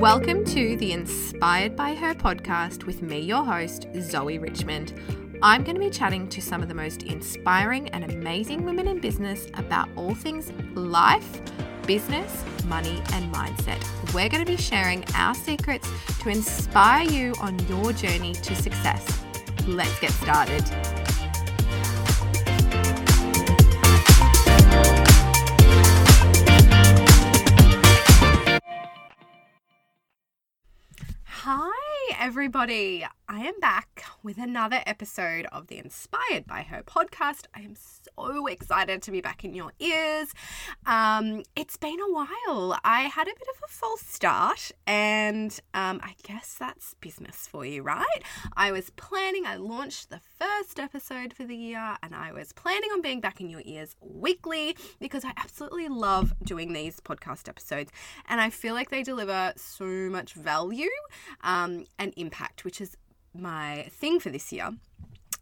Welcome to the Inspired by Her podcast with me, your host, Zoe Richmond. I'm going to be chatting to some of the most inspiring and amazing women in business about all things life, business, money, and mindset. We're going to be sharing our secrets to inspire you on your journey to success. Let's get started. Everybody. I am back with another episode of the Inspired by Her podcast. I am so excited to be back in your ears. Um, it's been a while. I had a bit of a false start, and um, I guess that's business for you, right? I was planning, I launched the first episode for the year, and I was planning on being back in your ears weekly because I absolutely love doing these podcast episodes, and I feel like they deliver so much value um, and impact, which is my thing for this year.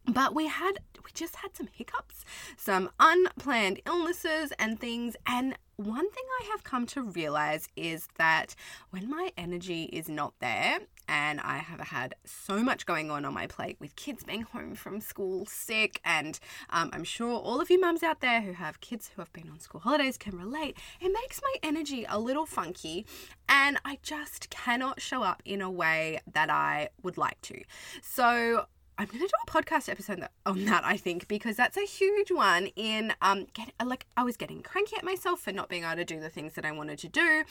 But we had we just had some hiccups, some unplanned illnesses and things and one thing I have come to realize is that when my energy is not there and I have had so much going on on my plate with kids being home from school sick, and um, I'm sure all of you mums out there who have kids who have been on school holidays can relate, it makes my energy a little funky and I just cannot show up in a way that I would like to. So I'm going to do a podcast episode on that, I think, because that's a huge one in um get, like I was getting cranky at myself for not being able to do the things that I wanted to do.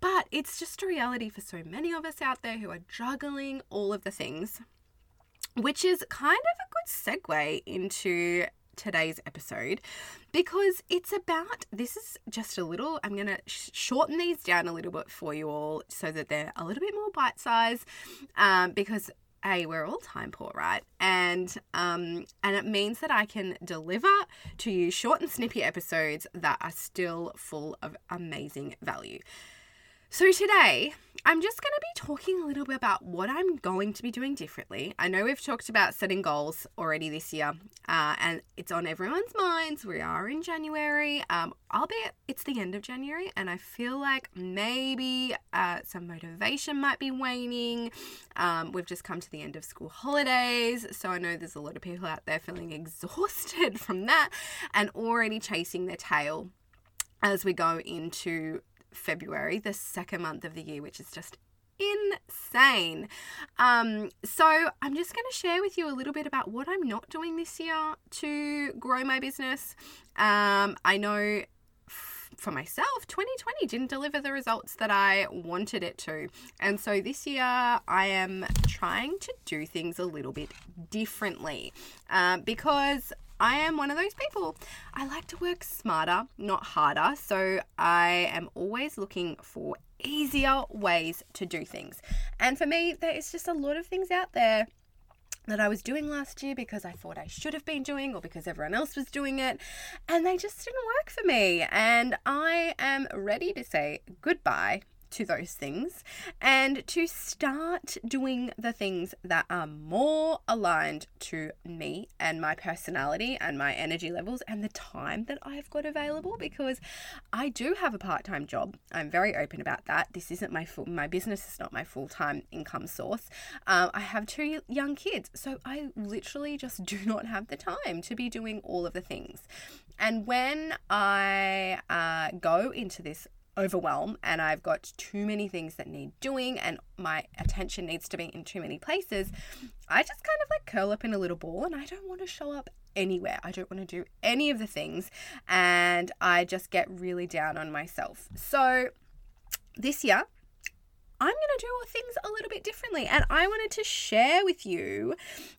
But it's just a reality for so many of us out there who are juggling all of the things, which is kind of a good segue into today's episode because it's about this is just a little i'm going to sh- shorten these down a little bit for you all so that they're a little bit more bite size um, because a we're all time poor right? And um and it means that i can deliver to you short and snippy episodes that are still full of amazing value so today I'm just going to be talking a little bit about what I'm going to be doing differently. I know we've talked about setting goals already this year, uh, and it's on everyone's minds. We are in January, um, albeit it's the end of January, and I feel like maybe uh, some motivation might be waning. Um, we've just come to the end of school holidays, so I know there's a lot of people out there feeling exhausted from that and already chasing their tail as we go into February, the second month of the year, which is just insane. Um, so I'm just going to share with you a little bit about what I'm not doing this year to grow my business. Um, I know for myself, 2020 didn't deliver the results that I wanted it to. And so this year, I am trying to do things a little bit differently uh, because I am one of those people. I like to work smarter, not harder. So I am always looking for easier ways to do things. And for me, there is just a lot of things out there that I was doing last year because I thought I should have been doing or because everyone else was doing it. And they just didn't work for me. And I am ready to say goodbye to those things and to start doing the things that are more aligned to me and my personality and my energy levels and the time that I've got available because I do have a part-time job. I'm very open about that. This isn't my full my business is not my full-time income source. Um, I have two young kids, so I literally just do not have the time to be doing all of the things. And when I uh, go into this overwhelm and I've got too many things that need doing and my attention needs to be in too many places, I just kind of like curl up in a little ball and I don't want to show up anywhere. I don't want to do any of the things and I just get really down on myself. So this year, I'm going to do things a little bit differently. And I wanted to share with you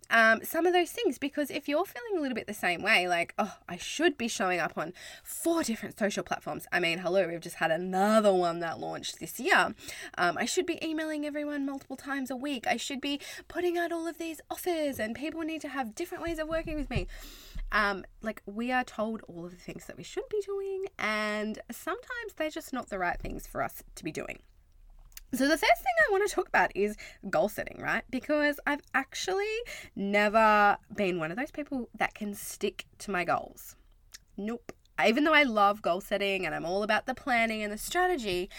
um, some of those things because if you're feeling a little bit the same way, like, oh, I should be showing up on four different social platforms. I mean, hello, we've just had another one that launched this year. Um, I should be emailing everyone multiple times a week. I should be putting out all of these offers, and people need to have different ways of working with me. Um, like we are told all of the things that we should be doing, and sometimes they're just not the right things for us to be doing. So, the first thing I want to talk about is goal setting, right? Because I've actually never been one of those people that can stick to my goals. Nope. Even though I love goal setting and I'm all about the planning and the strategy,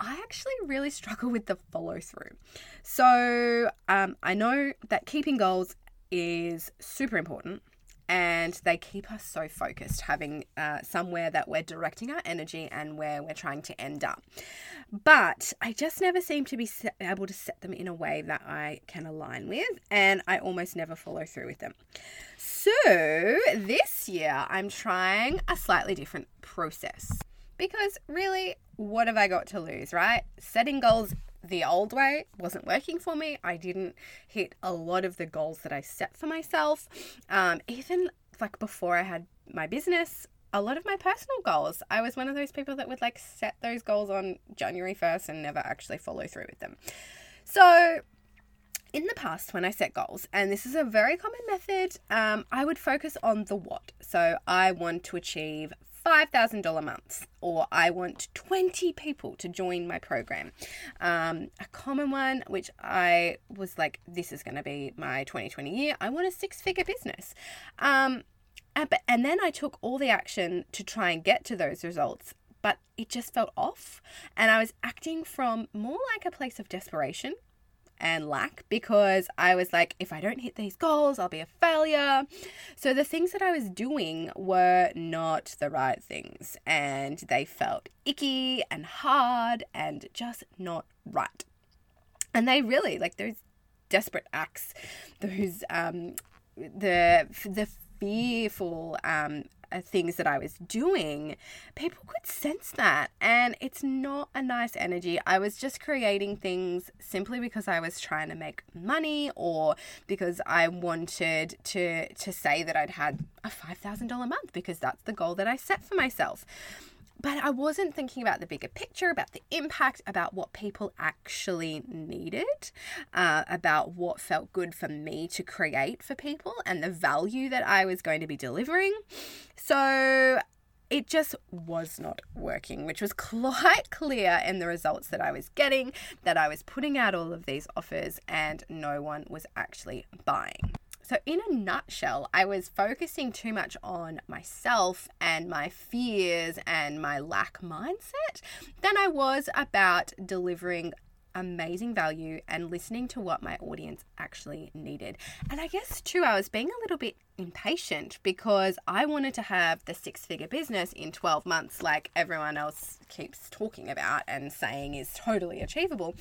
I actually really struggle with the follow through. So um, I know that keeping goals is super important and they keep us so focused, having uh, somewhere that we're directing our energy and where we're trying to end up. But I just never seem to be able to set them in a way that I can align with, and I almost never follow through with them. So this year, I'm trying a slightly different process because really, what have I got to lose, right? Setting goals the old way wasn't working for me. I didn't hit a lot of the goals that I set for myself. Um, even like before I had my business, a lot of my personal goals, I was one of those people that would like set those goals on January 1st and never actually follow through with them. So, in the past, when I set goals, and this is a very common method, um, I would focus on the what. So, I want to achieve $5,000 months, or I want 20 people to join my program. Um, a common one, which I was like, this is going to be my 2020 year, I want a six figure business. Um, and, and then I took all the action to try and get to those results, but it just felt off. And I was acting from more like a place of desperation and lack because I was like, if I don't hit these goals, I'll be a failure. So the things that I was doing were not the right things and they felt icky and hard and just not right. And they really, like those desperate acts, those, um, the, the fearful um, Uh, things that I was doing, people could sense that. And it's not a nice energy. I was just creating things simply because I was trying to make money or because I wanted to to say that I'd had a $5,000 month because that's the goal that I set for myself. But I wasn't thinking about the bigger picture, about the impact, about what people actually needed, uh, about what felt good for me to create for people and the value that I was going to be delivering. So it just was not working, which was quite clear in the results that I was getting, that I was putting out all of these offers and no one was actually buying. So, in a nutshell, I was focusing too much on myself and my fears and my lack mindset than I was about delivering amazing value and listening to what my audience actually needed. And I guess too, I was being a little bit impatient because I wanted to have the six figure business in 12 months, like everyone else keeps talking about and saying is totally achievable.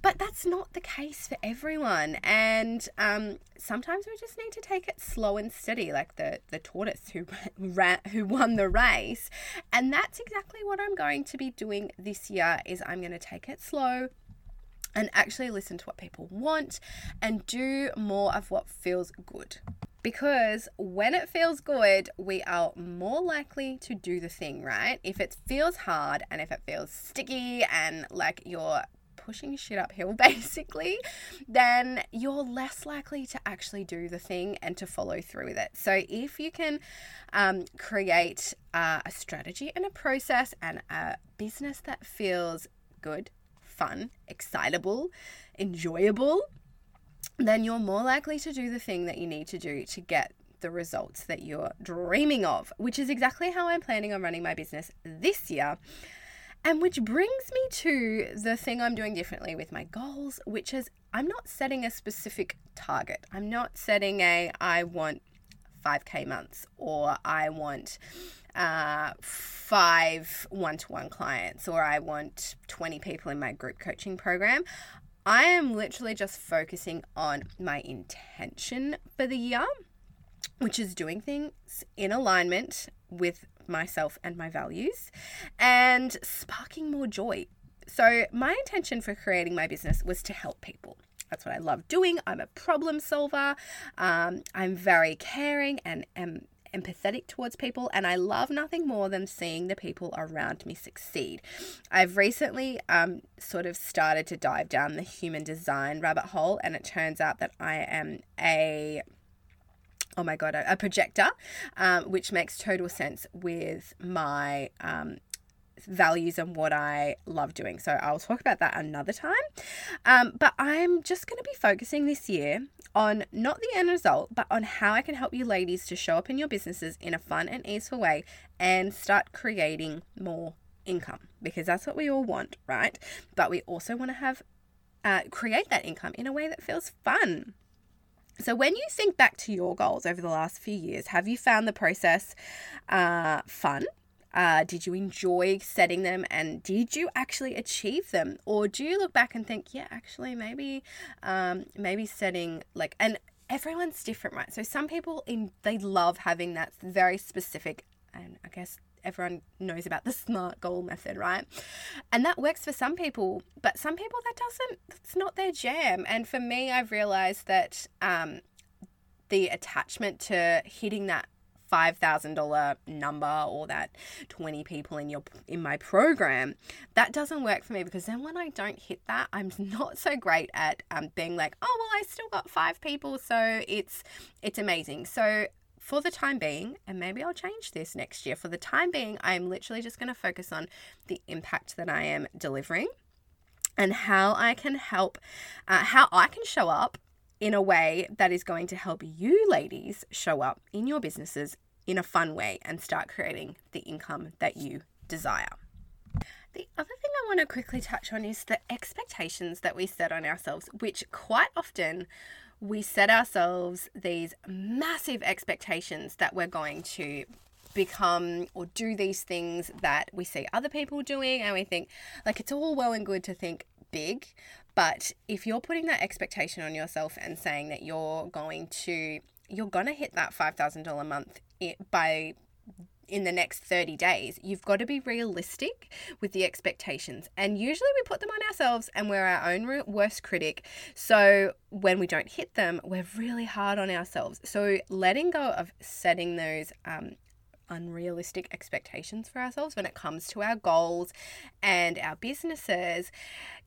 But that's not the case for everyone. And um, sometimes we just need to take it slow and steady, like the, the tortoise who, ran, who won the race. And that's exactly what I'm going to be doing this year is I'm going to take it slow, and actually listen to what people want and do more of what feels good. Because when it feels good, we are more likely to do the thing, right? If it feels hard and if it feels sticky and like you're pushing shit uphill basically, then you're less likely to actually do the thing and to follow through with it. So if you can um, create uh, a strategy and a process and a business that feels good, fun, excitable, enjoyable, then you're more likely to do the thing that you need to do to get the results that you're dreaming of, which is exactly how I'm planning on running my business this year. And which brings me to the thing I'm doing differently with my goals, which is I'm not setting a specific target. I'm not setting a I want 5k months or I want uh, five one to one clients or I want 20 people in my group coaching program. I am literally just focusing on my intention for the year, which is doing things in alignment with myself and my values and sparking more joy. So, my intention for creating my business was to help people. That's what I love doing. I'm a problem solver. Um, I'm very caring and am empathetic towards people, and I love nothing more than seeing the people around me succeed. I've recently um, sort of started to dive down the human design rabbit hole, and it turns out that I am a oh my god a, projector um, which makes total sense with my um, values and what I love doing. So I'll talk about that another time. Um, but I'm just going to be focusing this year on not the end result, but on how I can help you ladies to show up in your businesses in a fun and easeful way and start creating more income because that's what we all want, right? But we also want to have uh, create that income in a way that feels fun. So, when you think back to your goals over the last few years, have you found the process uh, fun? Uh, did you enjoy setting them and did you actually achieve them? Or do you look back and think, yeah, actually, maybe, um, maybe setting like, and everyone's different, right? So, some people in they love having that very specific, and I guess everyone knows about the SMART goal method, right? And that works for some people, but some people that doesn't, it's not their jam. And for me, I've realized that um, the attachment to hitting that $5,000 number or that 20 people in your in my program that doesn't work for me because then when I don't hit that I'm not so great at um, being like oh well I still got five people so it's it's amazing. So for the time being, and maybe I'll change this next year, for the time being, I'm literally just going to focus on the impact that I am delivering and how I can help, uh, how I can show up in a way that is going to help you ladies show up in your businesses in a fun way and start creating the income that you desire. The other thing I want to quickly touch on is the expectations that we set on ourselves, which quite often we set ourselves these massive expectations that we're going to become or do these things that we see other people doing and we think like it's all well and good to think big but if you're putting that expectation on yourself and saying that you're going to you're going to hit that $5000 a month by in the next 30 days. You've got to be realistic with the expectations. And usually we put them on ourselves and we're our own worst critic. So when we don't hit them, we're really hard on ourselves. So letting go of setting those um, unrealistic expectations for ourselves when it comes to our goals and our businesses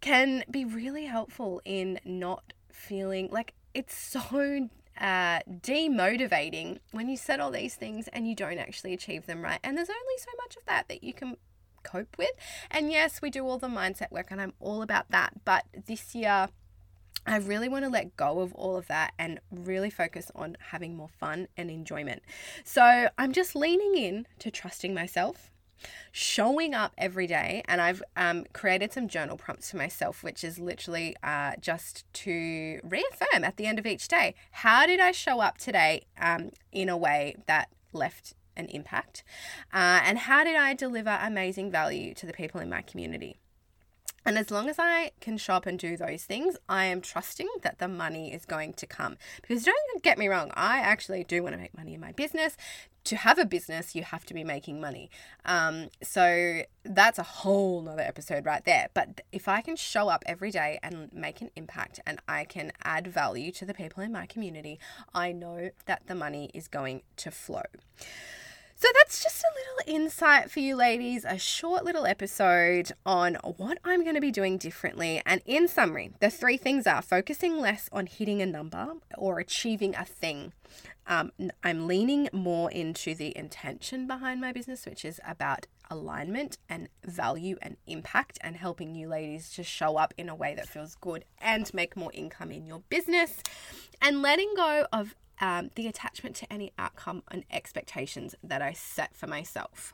can be really helpful in not feeling like it's so uh, demotivating when you set all these things and you don't actually achieve them right. And there's only so much of that that you can cope with. And yes, we do all the mindset work, and I'm all about that. But this year, I really want to let go of all of that and really focus on having more fun and enjoyment. So I'm just leaning in to trusting myself showing up every day and i've um, created some journal prompts for myself which is literally uh, just to reaffirm at the end of each day how did i show up today um, in a way that left an impact uh, and how did i deliver amazing value to the people in my community and as long as I can shop and do those things, I am trusting that the money is going to come. Because don't get me wrong, I actually do want to make money in my business. To have a business, you have to be making money. Um, so that's a whole nother episode right there. But if I can show up every day and make an impact and I can add value to the people in my community, I know that the money is going to flow. So that's just a little insight for you ladies, a short little episode on what I'm going to be doing differently. And in summary, the three things are focusing less on hitting a number or achieving a thing. Um, I'm leaning more into the intention behind my business, which is about alignment and value and impact and helping you ladies to show up in a way that feels good and make more income in your business and letting go of um, the attachment to any outcome and expectations that I set for myself.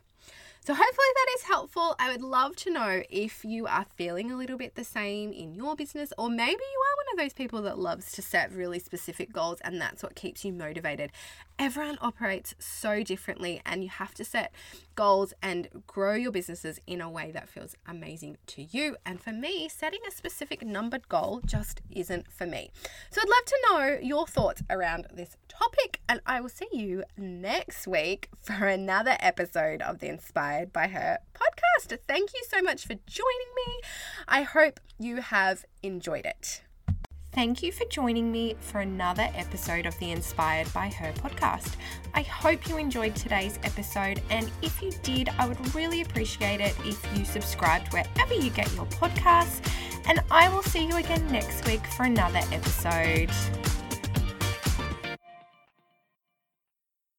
So, hopefully, that is helpful. I would love to know if you are feeling a little bit the same in your business, or maybe you are one of those people that loves to set really specific goals and that's what keeps you motivated. Everyone operates so differently, and you have to set goals and grow your businesses in a way that feels amazing to you. And for me, setting a specific numbered goal just isn't for me. So, I'd love to know your thoughts around this topic, and I will see you next week for another episode of the Inspired by Her podcast. Thank you so much for joining me. I hope you have enjoyed it. Thank you for joining me for another episode of the Inspired by Her podcast. I hope you enjoyed today's episode, and if you did, I would really appreciate it if you subscribed wherever you get your podcasts. And I will see you again next week for another episode.